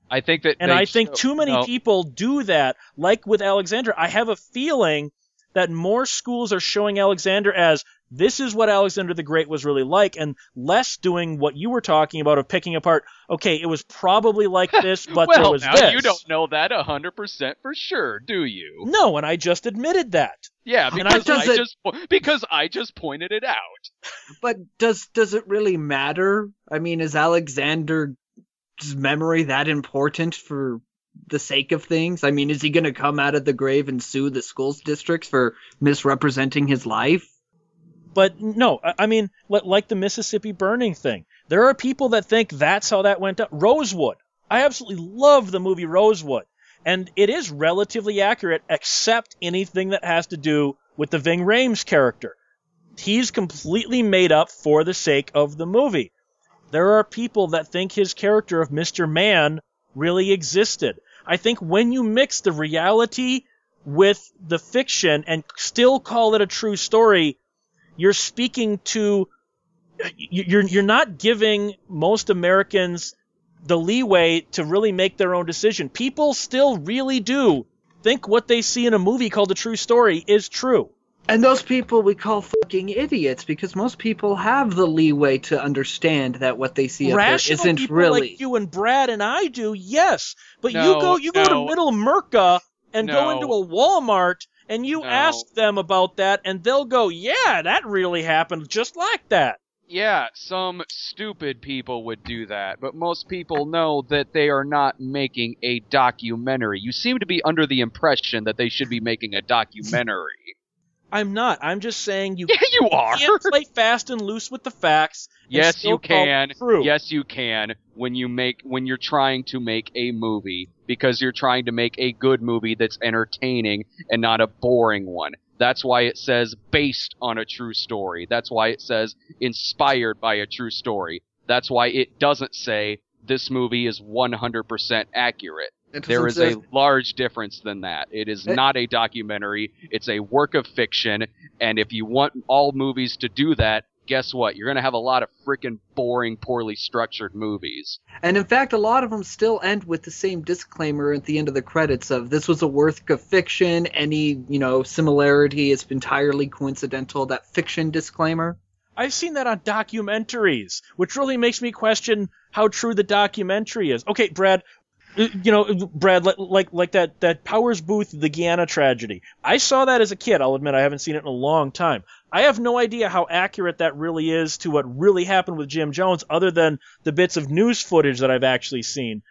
I think that, And I think show- too many no, people do that. Like with Alexander, I have a feeling that more schools are showing Alexander as this is what Alexander the Great was really like, and less doing what you were talking about of picking apart. Okay, it was probably like this, but well, there was now this. you don't know that hundred percent for sure, do you? No, and I just admitted that. Yeah, And I because I it- just because I just pointed it out. But does does it really matter? I mean, is Alexander's memory that important for the sake of things? I mean, is he going to come out of the grave and sue the schools districts for misrepresenting his life? But no, I- mean, like the Mississippi burning thing. There are people that think that's how that went up. Rosewood. I absolutely love the movie Rosewood. And it is relatively accurate, except anything that has to do with the Ving Rhames character. He's completely made up for the sake of the movie. There are people that think his character of Mr. Mann really existed. I think when you mix the reality with the fiction and still call it a true story, you're speaking to you're you're not giving most Americans the leeway to really make their own decision. People still really do think what they see in a movie called a true story is true. And those people we call fucking idiots because most people have the leeway to understand that what they see up there Rational isn't people really. like you and Brad and I do, yes. But you go you go to Middle Merca and go into a Walmart and you No. ask them about that and they'll go, "Yeah, that really happened just like that." Yeah, some stupid people would do that, but most people know that they are not making a documentary. You seem to be under the impression that they should be making a documentary. I'm not. I'm just saying you yeah, you are. can't play fast and loose with the facts. Yes, you can. Yes, you can. When you make when you're trying to make a movie because you're trying to make a good movie that's entertaining and not a boring one. That's why it says based on a true story. That's why it says inspired by a true story. That's why it doesn't say this movie is 100% accurate. It There is a large difference than that. It is Eh. not a documentary. It's a work of fiction. And if you want all movies to do that, guess what? You're going to have a lot of freaking boring, poorly structured movies. And in fact, a lot of them still end with the same disclaimer at the end of the credits of this was a work of fiction. Any, you know, similarity is entirely coincidental. That fiction disclaimer. I've seen that on documentaries, which really makes me question how true the documentary is. Okay, Brad, Uh, you know, Brad, li- like like that that Powers Boothe, the Guyana tragedy. I saw that as a kid. I'll admit I haven't seen it in a long time. I have no idea how accurate that really is to what really happened with Jim Jones, other than the bits of news footage that I've actually seen.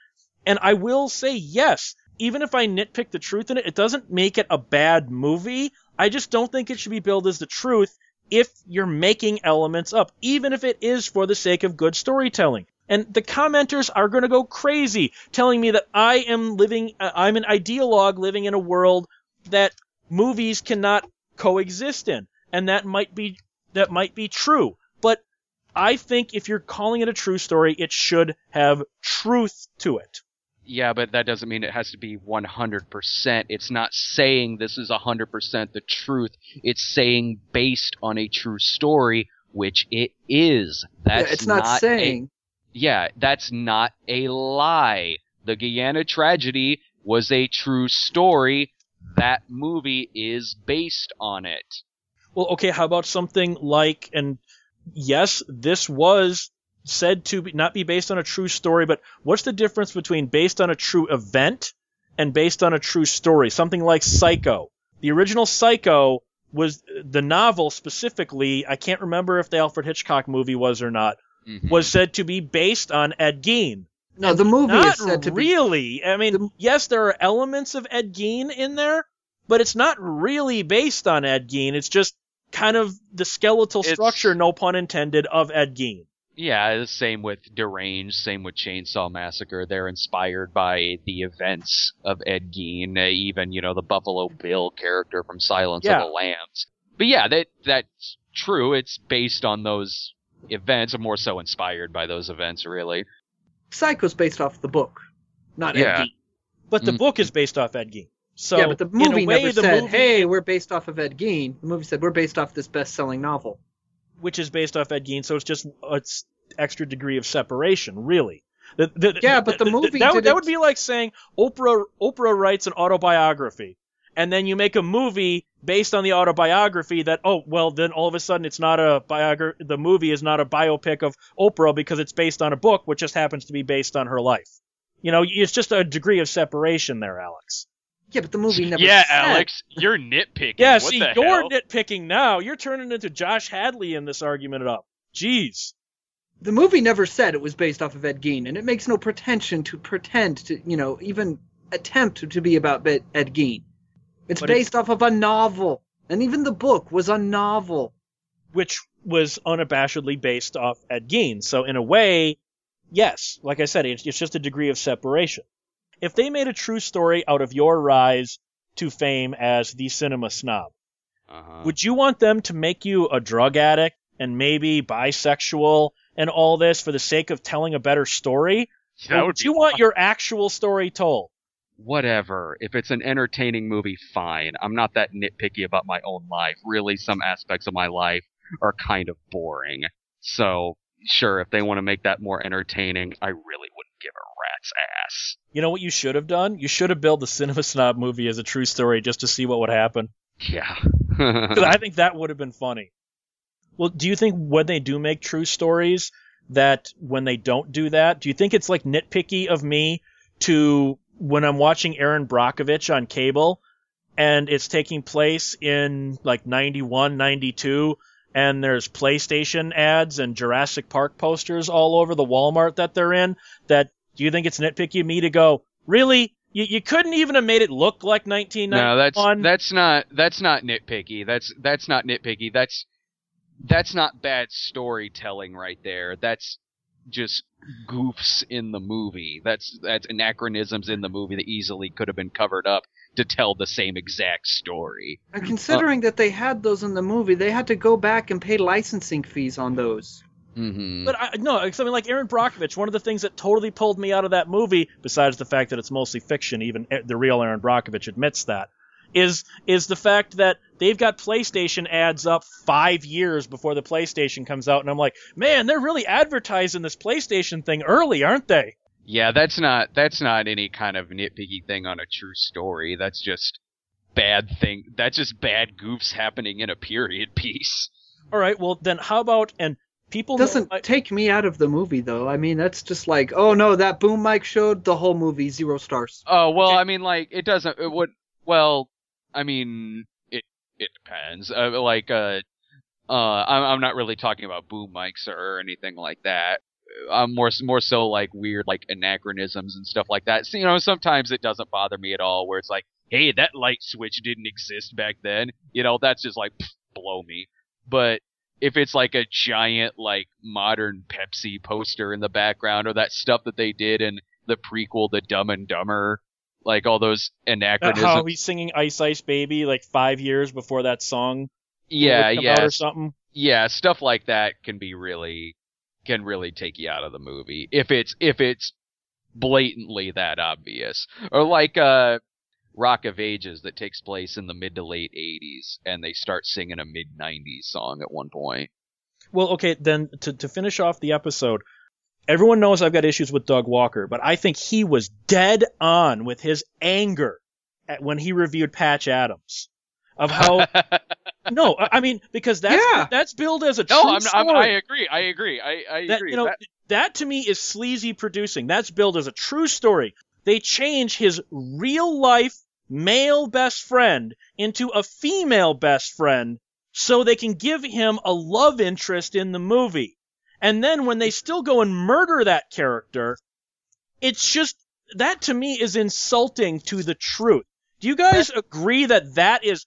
And I will say yes, even if I nitpick the truth in it, it doesn't make it a bad movie. I just don't think it should be billed as the truth if you're making elements up, even if it is for the sake of good storytelling. And the commenters are going to go crazy telling me that I am living, uh, I'm an ideologue living in a world that movies cannot coexist in. And that might be, that might be true. But I think if you're calling it a true story, it should have truth to it. Yeah, but that doesn't mean it has to be 100%. It's not saying this is 100% the truth. It's saying based on a true story, which it is. That's yeah, it's not, a- saying. Yeah, that's not a lie. The Guyana tragedy was a true story. That movie is based on it. Well, okay, how about something like, and yes, this was said to be, not be based on a true story, but what's the difference between based on a true event and based on a true story? Something like Psycho. The original Psycho was the novel specifically, I can't remember if the Alfred Hitchcock movie was or not, Mhm. was said to be based on Ed Gein. No, the movie Not is said to be. really. I mean, The- yes, there are elements of Ed Gein in there, but it's not really based on Ed Gein. It's just kind of the skeletal It's- structure, no pun intended, of Ed Gein. Yeah, the same with Deranged, same with Chainsaw Massacre. They're inspired by the events of Ed Gein, uh, even, you know, the Buffalo Bill character from Silence Yeah. of the Lambs. But yeah, that that's true. It's based on those events, or more so inspired by those events, really. Psycho's based off the book, not Yeah. Ed Gein. But the Mm. book is based off Ed Gein. So yeah, but the movie way, never the said, movie, "Hey, we're based off of Ed Gein." The movie said, "We're based off this best-selling novel." which is based off Ed Gein, so it's just a s- extra degree of separation, really. The- the- Yeah, but the movie that, would- that didn't- would be like saying Oprah Oprah writes an autobiography, and then you make a movie based on the autobiography. That oh well, then all of a sudden it's not a biography. The movie is not a biopic of Oprah because it's based on a book, which just happens to be based on her life. You know, it's just a degree of separation there, Alex. Yeah, but the movie never. yeah, said. Alex, you're nitpicking. Yeah, what see, the you're hell? nitpicking now. You're turning into Josh Hadley in this argument up. Jeez. The movie never said it was based off of Ed Gein, and it makes no pretension to pretend to, you know, even attempt to be about Be- Ed Gein. It's But it's- based off of a novel, and even the book was a novel. which was unabashedly based off Ed Gein. So in a way, yes, like I said, it's, it's just a degree of separation. If they made a true story out of your rise to fame as the cinema snob, Uh-huh. would you want them to make you a drug addict and maybe bisexual and all this for the sake of telling a better story? that or would would be you want your actual story told? Whatever. If it's an entertaining movie, fine. I'm not that nitpicky about my own life. Really, some aspects of my life are kind of boring. So, sure, if they want to make that more entertaining, I really wouldn't give a rat's ass. You know what you should have done? You should have built the Cinema Snob movie as a true story just to see what would happen. Yeah. I think that would have been funny. Well, do you think when they do make true stories that when they don't do that, do you think it's like nitpicky of me to when I'm watching Erin Brockovich on cable and it's taking place in like 91, 92 and there's PlayStation ads and Jurassic Park posters all over the Walmart that they're in that do you think it's nitpicky of me to go, really? You, you couldn't even have made it look like 1991? no, that's that's not that's not nitpicky. That's that's not nitpicky. That's that's not bad storytelling right there. That's just goofs in the movie. That's that's anachronisms in the movie that easily could have been covered up to tell the same exact story. And considering that they had those in the movie, they had to go back and pay licensing fees on those. Mm-hmm. But I, no, it's something like Erin Brockovich. One of the things that totally pulled me out of that movie, besides the fact that it's mostly fiction, even eh, the real Erin Brockovich admits that, is is the fact that they've got PlayStation ads up five years before the PlayStation comes out, and I'm like, man, they're really advertising this PlayStation thing early, aren't they? Yeah, that's not that's not any kind of nitpicky thing on a true story. That's just bad thing. That's just bad goofs happening in a period piece. All right, well then, how about and people Doesn't I- take me out of the movie though. I mean, that's just like, oh no, that boom mic showed the whole movie zero stars. Oh well, I mean, like it doesn't. It would. Well, I mean, it it depends. Uh, like, uh, uh, I'm I'm not really talking about boom mics or anything like that. I'm more more so like weird like anachronisms and stuff like that. So, you know, sometimes it doesn't bother me at all. Where it's like, hey, that light switch didn't exist back then. You know, that's just like pff, blow me. But if it's like a giant like modern Pepsi poster in the background or that stuff that they did in the prequel, The Dumb and Dumber, like all those anachronisms. how he's singing Ice Ice Baby like five years before that song yeah, yeah, or something. yeah, stuff like that can be really can really take you out of the movie if it's if it's blatantly that obvious. Or like uh Rock of Ages that takes place in the mid to late 80s and they start singing a mid 90s song at one point. Well, okay, then to, to finish off the episode, everyone knows I've got issues with Doug Walker, but I think he was dead on with his anger at when he reviewed Patch Adams. Of how no, I mean because that's Yeah. that's billed as a true no, I'm, I'm, story. I agree. I agree. I, I that, agree. you know, That- that to me is sleazy producing. That's billed as a true story. They change his real life male best friend into a female best friend so they can give him a love interest in the movie. And then when they still go and murder that character, it's just, that to me is insulting to the truth. Do you guys agree that that is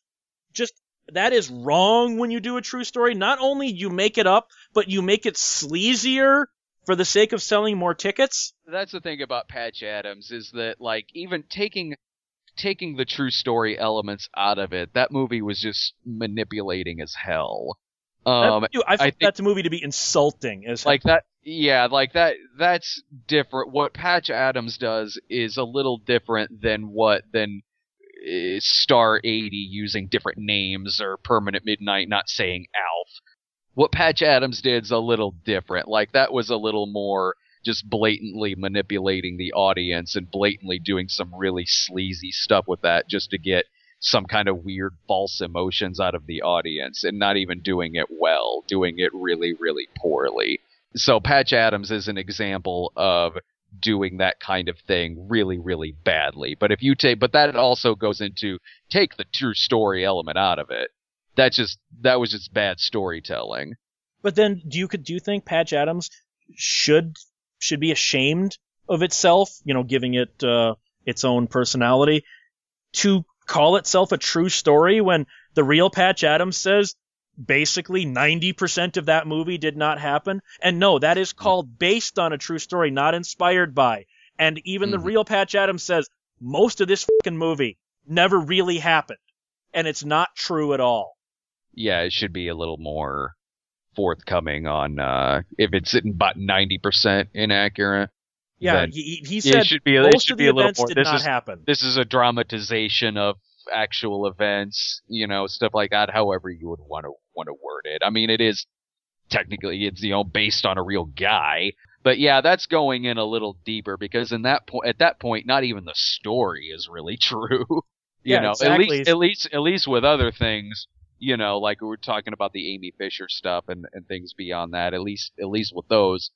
just, that is wrong when you do a true story? Not only you make it up, but you make it sleazier for the sake of selling more tickets? that's the thing about Patch Adams is that like even taking taking the true story elements out of it, that movie was just manipulating as hell. Um, That- I find think- that movie to be insulting as like that yeah like that that's different what patch adams does is a little different than what than uh, Star 80 using different names or Permanent Midnight not saying Alf. What Patch Adams did's a little different. Like that was a little more just blatantly manipulating the audience and blatantly doing some really sleazy stuff with that just to get some kind of weird false emotions out of the audience and not even doing it well, doing it really, really poorly. So Patch Adams is an example of doing that kind of thing really, really badly. But if you take, but that also goes into take the true story element out of it. That just, that was just bad storytelling. But then, do you do you think Patch Adams should should be ashamed of itself? You know, giving it uh, its own personality to call itself a true story when the real Patch Adams says basically 90% of that movie did not happen. And no, that is called based on a true story, not inspired by. And even Mm-hmm. the real Patch Adams says most of this fucking movie never really happened. And it's not true at all. Yeah, it should be a little more forthcoming on, uh, if it's about 90% inaccurate. Yeah, he, he said it should be, it most should of be the a little events more, did this not is, happen. this is a dramatization of actual events, you know, stuff like that, however you would want to want to word it. I mean, it is technically it's you know based on a real guy, but yeah, that's going in a little deeper because in that point at that point not even the story is really true. you Yeah, know, exactly. at least at least at least with other things, you know, like we were talking about the Amy Fisher stuff and and things beyond that, at least at least with those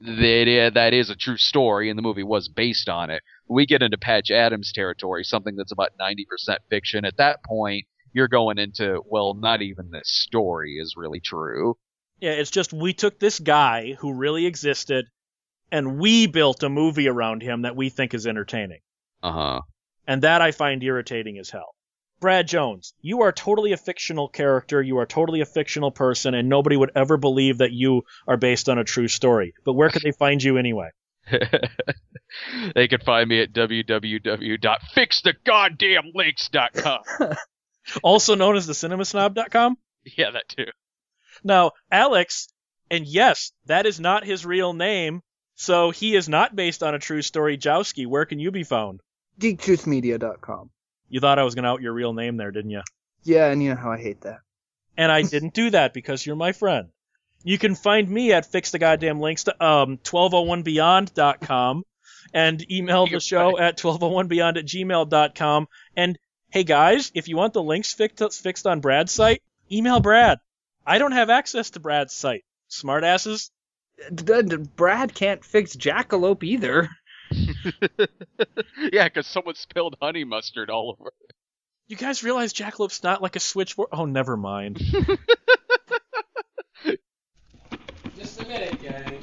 that that is a true story and the movie was based on it we get into Patch Adams territory, something that's about 90% fiction, at that point, you're going into, well, not even this story is really true. Yeah, it's just we took this guy who really existed and we built a movie around him that we think is entertaining. Uh huh. And that I find irritating as hell. Brad Jones, you are totally a fictional character, you are totally a fictional person, and nobody would ever believe that you are based on a true story. But where could they find you anyway? they can find me at www.fixthegoddamnlinks.com. Also known as the cinemasnob.com? yeah, that too. Now, Alex, and yes, that is not his real name, so he is not based on a true story. Jowski, where can you be found? GeekJuiceMedia.com. You thought I was going to out your real name there, didn't you? Yeah, and you know how I hate that. And I didn't do that because you're my friend. You can find me at fix the goddamn links to um 1201beyond.com and email the show at 1201beyond at gmail.com. And hey guys, if you want the links fixed fixed on Brad's site, email Brad. I don't have access to Brad's site. Smartasses. D- d- Brad can't fix Jackalope either. yeah, because someone spilled honey mustard all over. You guys realize Jackalope's not like a switchboard? Oh, never mind. Just a minute, gang.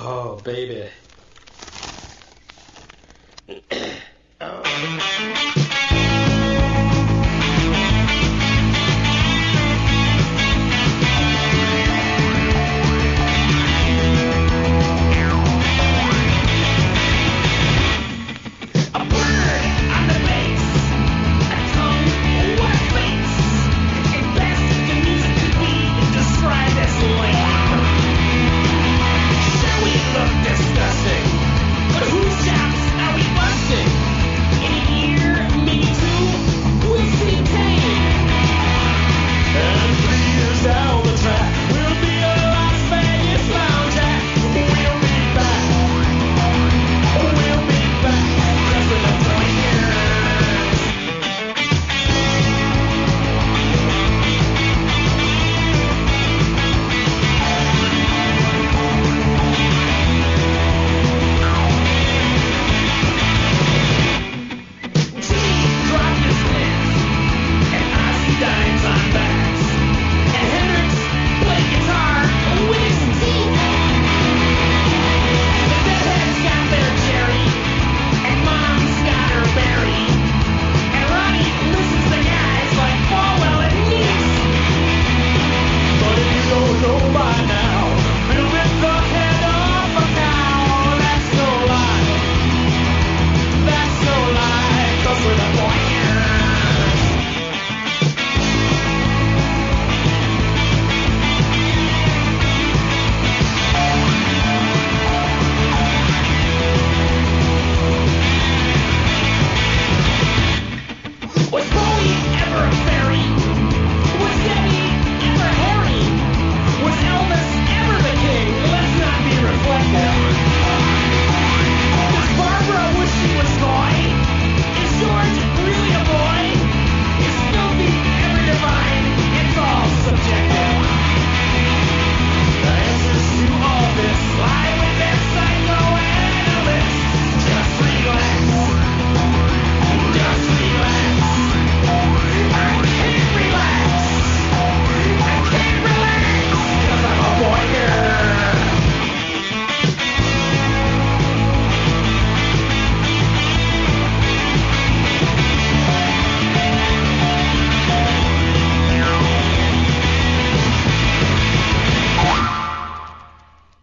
Oh, baby. oh.